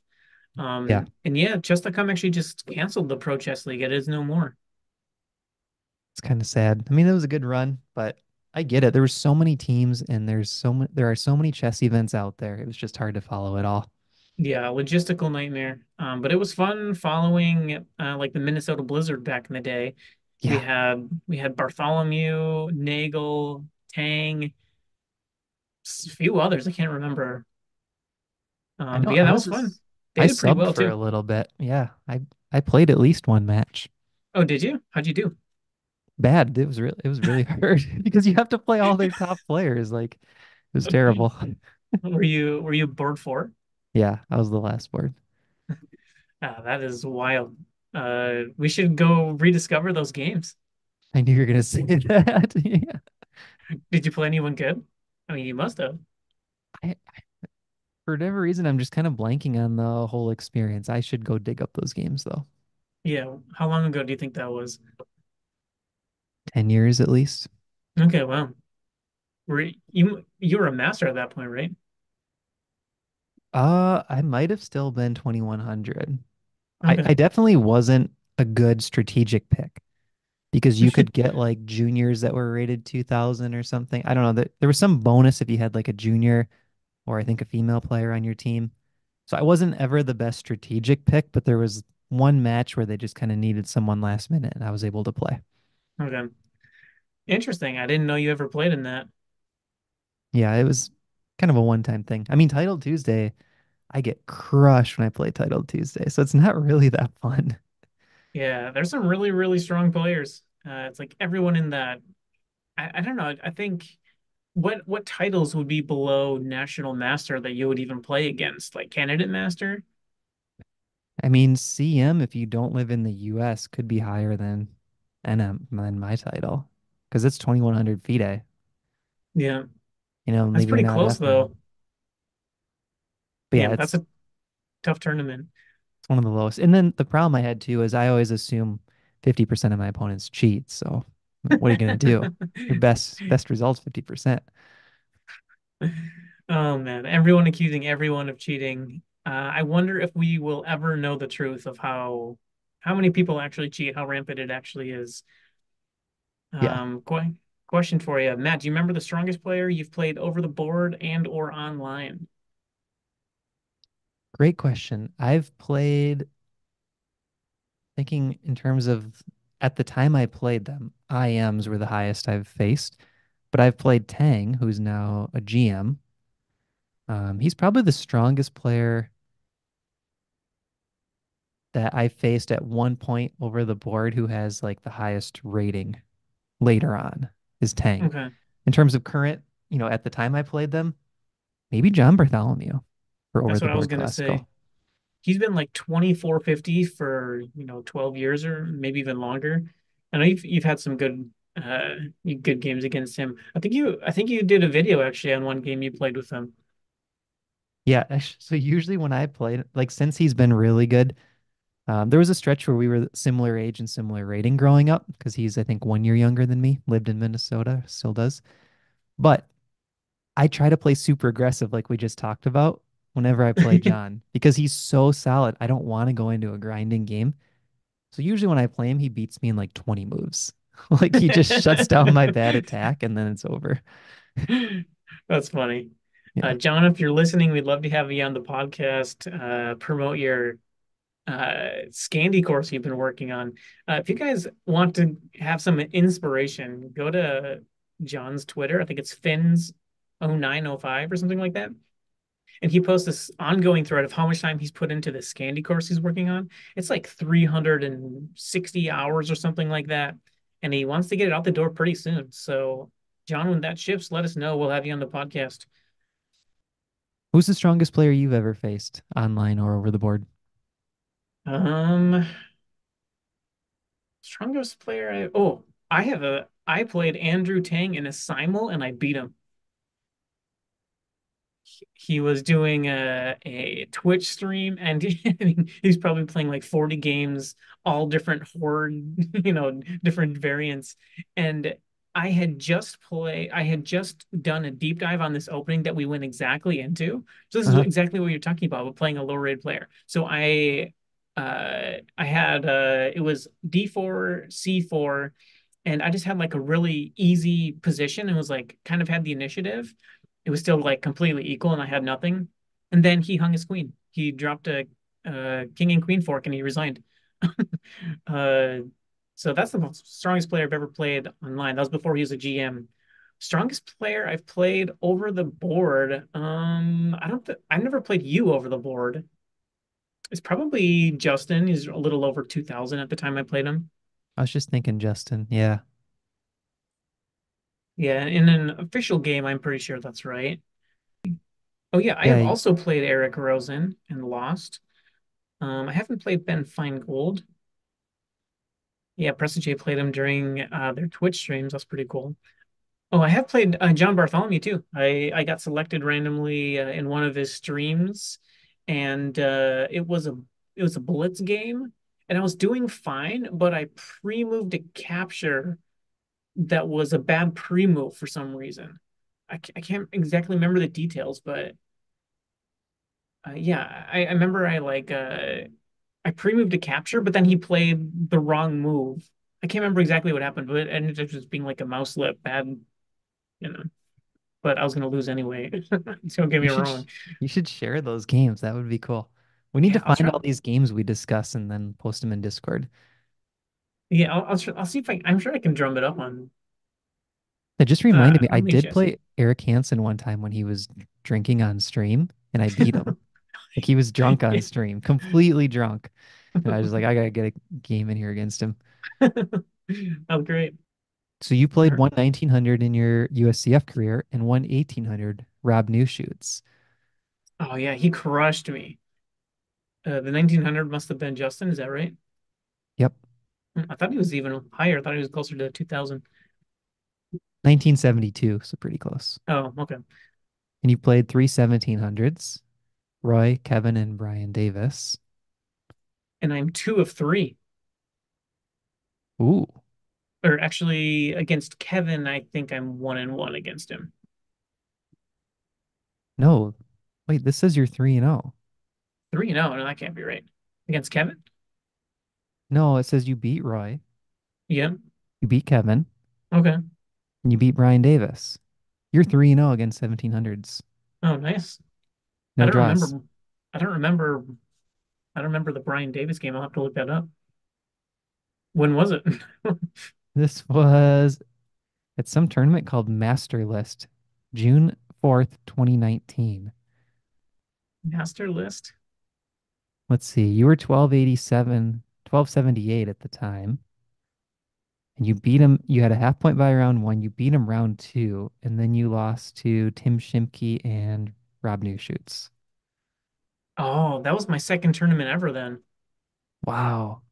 Um, Yeah, and yeah, Chess.com actually just canceled the Pro Chess League. It is no more. it's kind of sad. I mean, it was a good run, but I get it. There were so many teams and there's so many there are so many chess events out there. It was just hard to follow it all. Yeah, logistical nightmare. Um, but it was fun following uh, like the Minnesota Blizzard back in the day. We had we had Bartholomew, Nagel, Tang, a few others I can't remember. Um, but yeah, that was was fun. They I subbed well for a little bit. Yeah, I I played at least one match. Oh, did you? How'd you do? Bad. It was really it was really hard because you have to play all their top players. Like it was terrible. Were you were you board four? Yeah, I was the last board. Ah, that is wild. Uh, we should go rediscover those games. I knew you were gonna say that. Yeah. Did you play anyone good? I mean, you must have. I, for whatever reason, I'm just kind of blanking on the whole experience. I should go dig up those games though. Yeah. How long ago do you think that was? 10 years at least. Okay, wow. Were you you were a master at that point, right? Uh, I might have still been 2100. I, Okay. I definitely wasn't a good strategic pick because you could get like juniors that were rated 2000 or something. I don't know. There, there was some bonus if you had like a junior or I think a female player on your team. So I wasn't ever the best strategic pick, but there was one match where they just kind of needed someone last minute and I was able to play. Okay. Interesting. I didn't know you ever played in that. Yeah, it was kind of a one-time thing. I mean, Title Tuesday, I get crushed when I play Title Tuesday, so it's not really that fun. Yeah, there's some really, really strong players. Uh, it's like everyone in that. I, I don't know. I think what what titles would be below National Master that you would even play against? Like Candidate Master? I mean, CM, if you don't live in the US, could be higher than NM than my title because it's 2100 FIDE. Yeah, You know, that's pretty close though. But yeah, Damn, that's a tough tournament. it's one of the lowest. And then the problem I had too is I always assume 50% of my opponents cheat. So what are you gonna do? Your best best results 50%. Oh man, everyone accusing everyone of cheating. Uh, I wonder if we will ever know the truth of how how many people actually cheat, how rampant it actually is. Yeah, Um, qu question for you, Matt. Do you remember the strongest player you've played over the board and or online? Great question. I've played thinking in terms of at the time I played them, IMs were the highest I've faced, but I've played Tang, who's now a GM. Um, he's probably the strongest player that I faced at one point over the board who has like the highest rating later on is Tang. Okay, In terms of current, you know, at the time I played them, maybe John Bartholomew over that's the what I was board gonna say. classical. He's been like 2450 for, you know, 12 years or maybe even longer. I know you've you've had some good uh good games against him. I think you I think you did a video actually on one game you played with him. Yeah, actu- so usually when I played, like since he's been really good, um, there was a stretch where we were similar age and similar rating growing up because he's I think one year younger than me, lived in Minnesota, still does. But I try to play super aggressive like we just talked about whenever I play John because he's so solid. I don't want to go into a grinding game. So usually when I play him, he beats me in like 20 moves. Like he just shuts down my bad attack and then it's over. That's funny. Uh, John, if you're listening, we'd love to have you on the podcast, uh, promote your uh, Scandi course you've been working on. Uh, if you guys want to have some inspiration, go to John's Twitter. I think it's Fins0905 or something like that. And he posts this ongoing thread of how much time he's put into the Scandi course he's working on. It's like 360 hours or something like that. And he wants to get it out the door pretty soon. So, John, when that ships, let us know. We'll have you on the podcast. Who's the strongest player you've ever faced online or over the board? Um, strongest player. I, oh, I have a. I played Andrew Tang in a simul and I beat him. He was doing a, a Twitch stream and he's probably playing like 40 games, all different horde, you know, different variants. And I had just play I had just done a deep dive on this opening that we went exactly into. So this is Uh-huh. exactly what you're talking about with playing a low rated player. So I uh I had uh it was D4, C4, and I just had like a really easy position and was like kind of had the initiative. It was still like completely equal, and I had nothing. And then he hung his queen. He dropped a, a king and queen fork, and he resigned. uh, so that's the strongest player I've ever played online. That was before he was a GM. Strongest player I've played over the board. Um, I don't. Th- I've never played you over the board. It's probably Justin. He's a little over two thousand at the time I played him. I was just thinking Justin. Yeah. Yeah, in an official game, I'm pretty sure that's right. Oh yeah, I have Yeah. also played Eric Rosen and lost. Um, I haven't played Ben Finegold. Yeah, Preston J played him during uh, their Twitch streams. That's pretty cool. Oh, I have played uh, John Bartholomew too. I I got selected randomly uh, in one of his streams, and uh, it was a it was a blitz game, and I was doing fine, but I pre-moved a capture that was a bad pre-move for some reason. I, I can't exactly remember the details, but uh, yeah, I, I remember I like uh I pre-moved a capture, but then he played the wrong move. I can't remember exactly what happened, but it ended up just being like a mouse slip, bad, you know. But I was gonna lose anyway. so don't get me should wrong. sh- you should share those games. That would be cool. We need to Yeah, I'll find all these games we discuss and then post them in Discord. Yeah, I'll I'll, I'll see if I. I'm sure I can drum it up on That just uh reminded me, I did play Eric Hansen one time when he was drinking on stream and I beat him. Like he was drunk on stream, completely drunk. And I was like, I gotta get a game in here against him. Oh, great. So you played one 1900 in your USCF career and one 1800 Rob New shoots. Oh yeah, he crushed me. Uh, the 1900 must have been Justin. Is that right? I thought he was even higher. I thought he was closer to 2000. 1972, so pretty close. Oh, okay. And you played three 1700s, Roy, Kevin, and Brian Davis. And I'm two of three. Ooh, Or actually, against Kevin, I think I'm one and one against him. no. Wait, this says you're 3 and 0. Three? No, oh. no, that can't be right. Against Kevin? No, it says you beat Roy, Yeah. you beat Kevin, Okay. and you beat Brian Davis. You're 3 and 0 against 1700s. Oh, nice. I don't draws. remember. I don't remember. I don't remember the Brian Davis game. I'll have to look that up. When was it? This was at some tournament called Master List, June 4th, 2019. Master list. Let's see. You were 1287, 1278 at the time. And you beat him. You had a half point by round one. You beat him round two. And then you lost to Tim Shimke and Rob Newshoots. Oh, that was my second tournament ever then. Wow.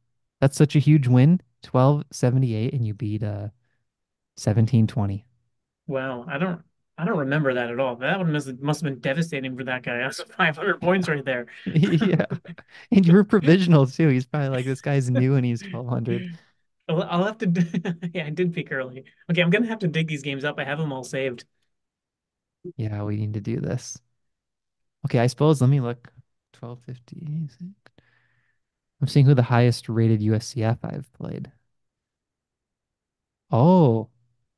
That's such a huge win. 1278 and you beat uh 1720. Wow. I don't. I don't remember that at all. That one must must have been devastating for that guy. That's 500 points right there. Yeah. And you were provisional too. He's probably like, this guy's new and he's 1200. I'll, I'll have to. Yeah, I did peak early. Okay, I'm gonna have to dig these games up. I have them all saved. Yeah, we need to do this. Okay, I suppose let me look. 1250. I'm seeing who the highest rated USCF I've played. Oh,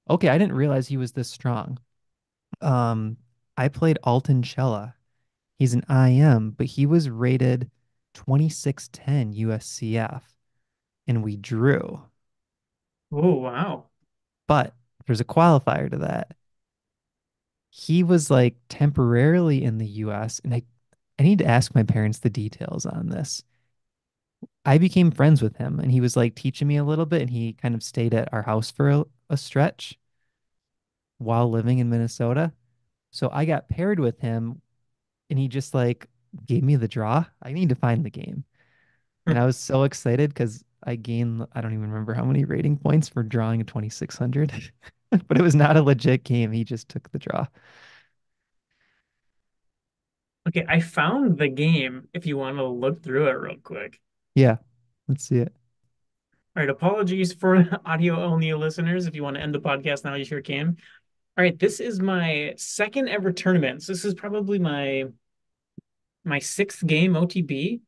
okay. I didn't realize he was this strong. Um, I played Alton Chella. He's an IM, but he was rated 2610 USCF, and we drew. Oh, wow. But there's a qualifier to that. He was like temporarily in the US, and I, I need to ask my parents the details on this. I became friends with him, and he was like teaching me a little bit, and he kind of stayed at our house for a, a stretch while living in Minnesota. So I got paired with him, and he just like gave me the draw. I need to find the game. Hmm. And I was so excited because I gained, I don't even remember how many rating points for drawing a 2600, but it was not a legit game. He just took the draw. Okay, I found the game if you want to look through it real quick. Yeah, let's see it. All right, apologies for audio only listeners. If you want to end the podcast now, you sure can. All right, this is my second ever tournament. So this is probably my my sixth game OTB,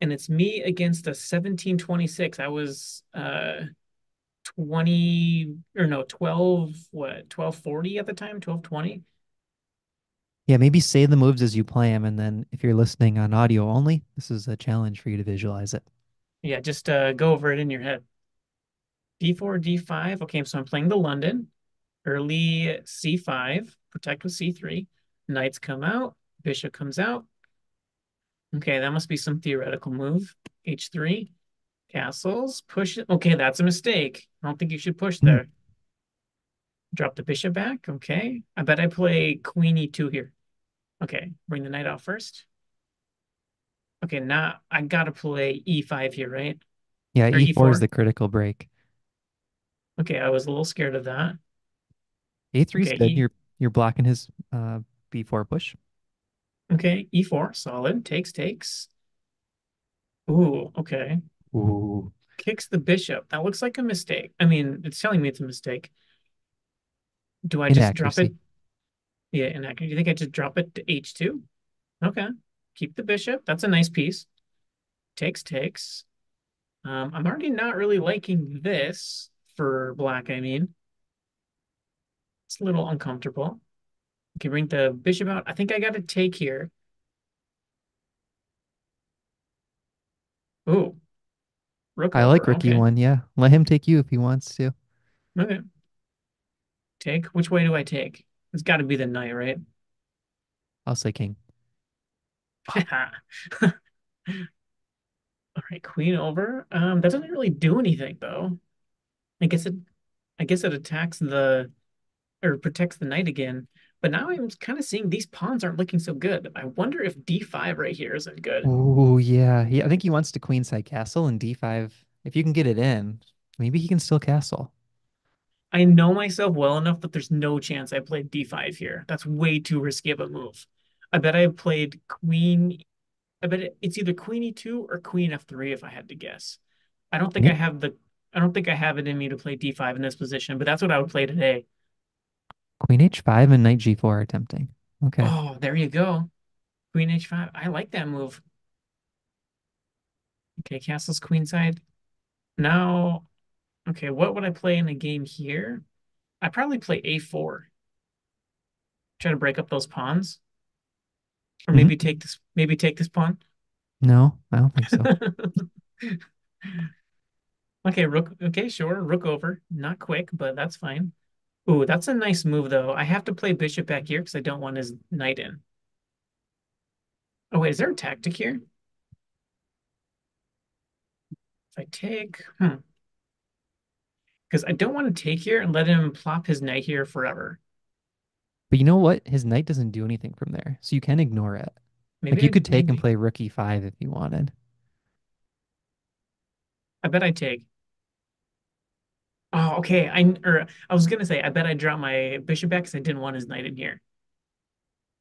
and it's me against a 1726. I was uh 20 or no, 12, what, 1240 at the time, 1220. Yeah, maybe say the moves as you play them, and then if you're listening on audio only, this is a challenge for you to visualize it. Yeah, just uh, go over it in your head. D4, D5. Okay, so I'm playing the London. Early C5, protect with C3. Knights come out, bishop comes out. Okay, that must be some theoretical move. H3, castles, push it. Okay, that's a mistake. I don't think you should push hmm. there. Drop the bishop back. Okay, I bet I play queen E2 here. Okay, bring the knight out first. Okay, now I gotta play E5 here, right? Yeah, Or E4 is E4. the critical break. Okay, I was a little scared of that. A3 is Okay, good. E You're you're blocking his uh B4 push. okay, E4, solid. Takes, takes. Ooh, okay. Ooh. Kicks the bishop. That looks like a mistake. I mean, it's telling me it's a mistake. Do I just drop it? Inaccuracy. Yeah, inaccurate. Do you think I just drop it to H2? Okay. Keep the bishop. That's a nice piece. Takes, takes. Um, I'm already not really liking this for black, I mean. It's a little uncomfortable. Okay, bring the bishop out. I think I got to take here. Ooh, rook I like. Rookie Okay. one, yeah. Let him take you if he wants to. Okay. Take. Which way do I take? It's got to be the knight, right? I'll say king. All right, queen over. Um, that doesn't really do anything though. I guess it I guess it attacks the or protects the knight again. But now I'm kind of seeing these pawns aren't looking so good. I wonder if d5 right here isn't good. Oh yeah. He, I think he wants to queenside castle and d5. If you can get it in, maybe he can still castle. I know myself well enough that there's no chance I played d5 here. That's way too risky of a move. I bet I played queen. I bet it's either queen e2 or queen f3 if I had to guess. I don't think hmm? I have the I don't think I have it in me to play d5 in this position, but that's what I would play today. Queen h5 and knight g4 are tempting. Okay. Oh, there you go. Queen h5. I like that move. Okay, castle's queenside. Now, okay, what would I play in a game here? I probably play a4. Try to break up those pawns. Or Mhm. maybe take this maybe take this pawn. No, I don't think so. Okay, rook. Okay, sure. Rook over. Not quick, but that's fine. Ooh, that's a nice move though. I have to play bishop back here because I don't want his knight in. Oh wait, is there a tactic here? If I take, hmm. Because I don't want to take here and let him plop his knight here forever. But you know what? His knight doesn't do anything from there, so you can ignore it. Like Maybe you I could take and play rook e5 if you wanted. I bet I take. Oh, okay. I or I was gonna say I bet I drop my bishop back because I didn't want his knight in here.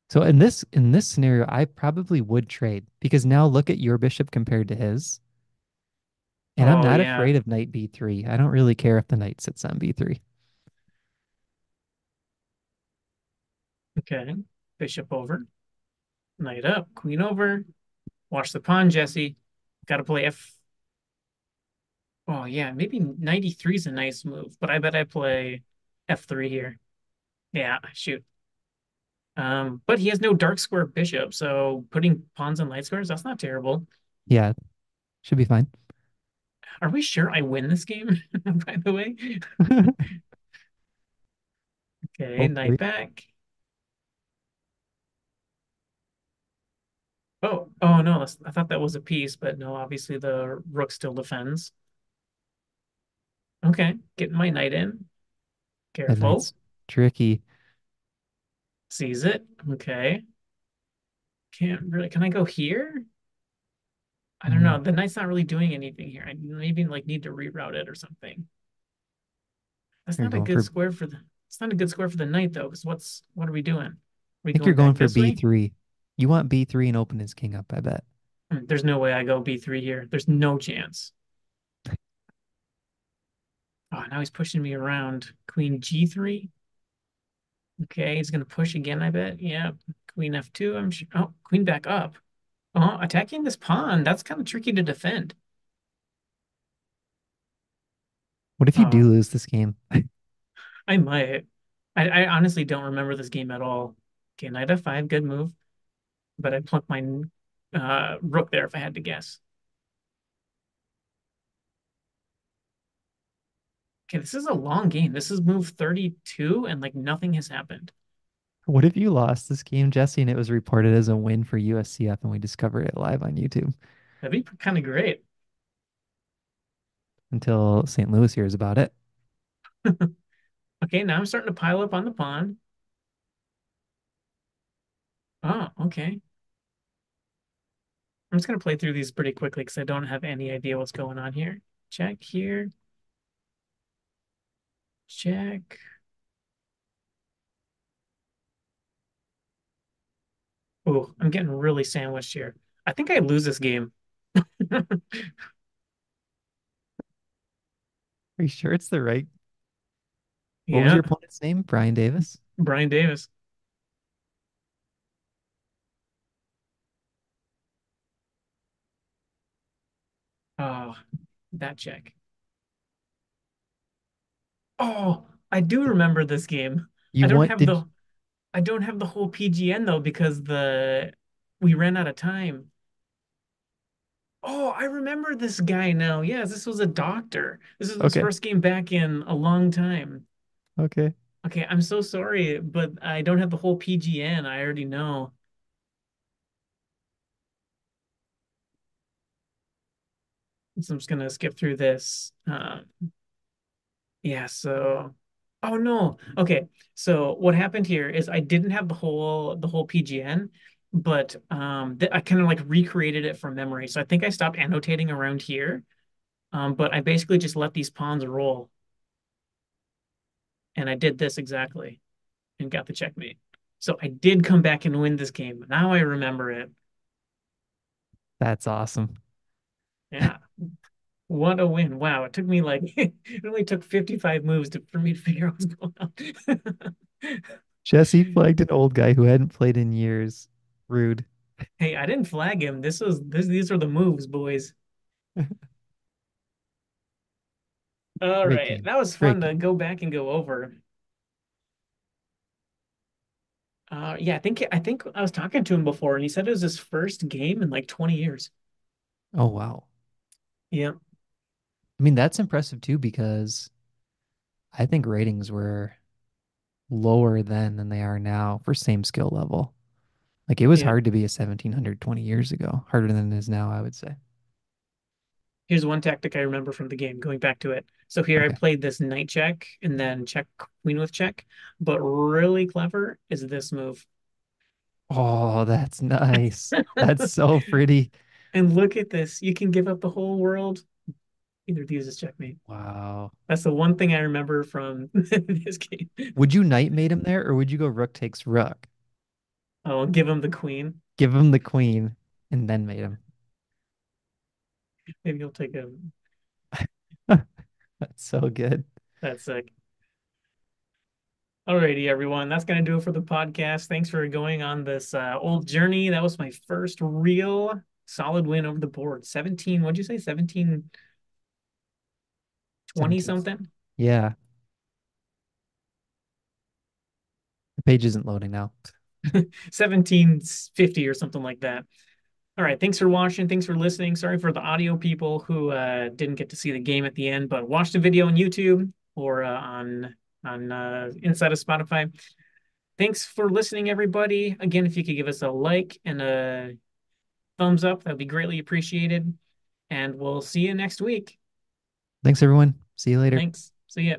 So in this in this scenario, I probably would trade because now look at your bishop compared to his. And I'm Oh not yeah. afraid of knight b3. I don't really care if the knight sits on b3. Okay. Bishop over. Knight up. Queen over. Watch the pawn, Jesse. Got to play F. Oh yeah, maybe 93 is a nice move, but I bet I play F3 here. Yeah, shoot. Um, but he has no dark square bishop, so putting pawns on light squares, that's not terrible. Yeah, should be fine. Are we sure I win this game, by the way? Okay, Hopefully. knight back. Oh, oh no, I thought that was a piece, but no, obviously the rook still defends. Okay, getting my knight in. Careful. tricky. Sees it. Okay. Can't really, can I go here? I don't Mm, know. The knight's not really doing anything here. I maybe like need to reroute it or something. That's You're not a good for square for the, it's not a good square for the knight though, because what's, what are we doing? Are we I think you're going for b3. You want b3 and open his king up, I bet. Hmm, There's no way I go B3 here. There's no chance. Oh, now he's pushing me around. Queen G3. Okay, he's gonna push again, I bet. Yeah. Queen F2, I'm sure. Oh, queen back up. Oh, attacking this pawn. That's kind of tricky to defend. What if you do Oh, lose this game? I might. I, I honestly don't remember this game at all. Okay, knight f5, good move. But I plunked my uh, rook there if I had to guess. Okay, this is a long game. This is move 32 and like nothing has happened. What if you lost this game, Jesse, and it was reported as a win for USCF and we discovered it live on YouTube That'd be kind of great. until St. Louis hears about it? Okay, now I'm starting to pile up on the pawn. Oh, okay. I'm just gonna play through these pretty quickly because I don't have any idea what's going on here. Check here. Check. Oh, I'm getting really sandwiched here. I think I lose this game. Are you sure it's the right? What was your opponent's name? Brian Davis? Brian Davis. Oh, that check. Oh, I do remember this game. I don't want have did the I don't have the whole PGN though because the we ran out of time. Oh, I remember this guy now. Yes, this was a doctor. This is okay, first game back in a long time. okay. Okay, I'm so sorry, but I don't have the whole PGN. I already know. So I'm just gonna skip through this. Uh, yeah, so oh no. Okay. So what happened here is I didn't have the whole the whole PGN, but um th I kind of like recreated it from memory. So I think I stopped annotating around here. Um, but I basically just let these pawns roll. And I did this exactly and got the checkmate. So I did come back and win this game. Now I remember it. That's awesome. Yeah. What a win. Wow. It took me like it only took 55 moves to, for me to figure out what's going on. Jesse flagged an old guy who hadn't played in years. Rude. Hey, I didn't flag him. This was this these are the moves, boys. All Great right. game. That was Great fun to game. go back and go over. Uh yeah, I think I think I was talking to him before and he said it was his first game in like 20 years. Oh wow. Yeah. I mean, that's impressive too because I think ratings were lower then than they are now for same skill level. Like it was Yeah. hard to be a 1700 20 years ago, harder than it is now, I would say. Here's one tactic I remember from the game, going back to it. So here I played this knight check and then check queen with check, but really clever is this move. Oh, that's nice. That's so pretty. And look at this. You can give up the whole world. Either these is checkmate. Wow. That's the one thing I remember from this game. Would you knight mate him there, or would you go rook takes rook? Oh, give him the queen. Give him the queen and then mate him. Maybe he'll take him. That's so good. that's sick. Alrighty, everyone. That's gonna do it for the podcast. Thanks for going on this uh, old journey. That was my first real solid win over the board. 17, what'd you say? 17 20 something? Yeah. The page isn't loading now. 1750 or something like that. All right. Thanks for watching. Thanks for listening. Sorry for the audio people who uh, didn't get to see the game at the end, but watch the video on YouTube or uh, on on uh, inside of Spotify. Thanks for listening, everybody. Again, if you could give us a like and a thumbs up, that would be greatly appreciated. And we'll see you next week. Thanks, everyone. See you later. Thanks. See ya.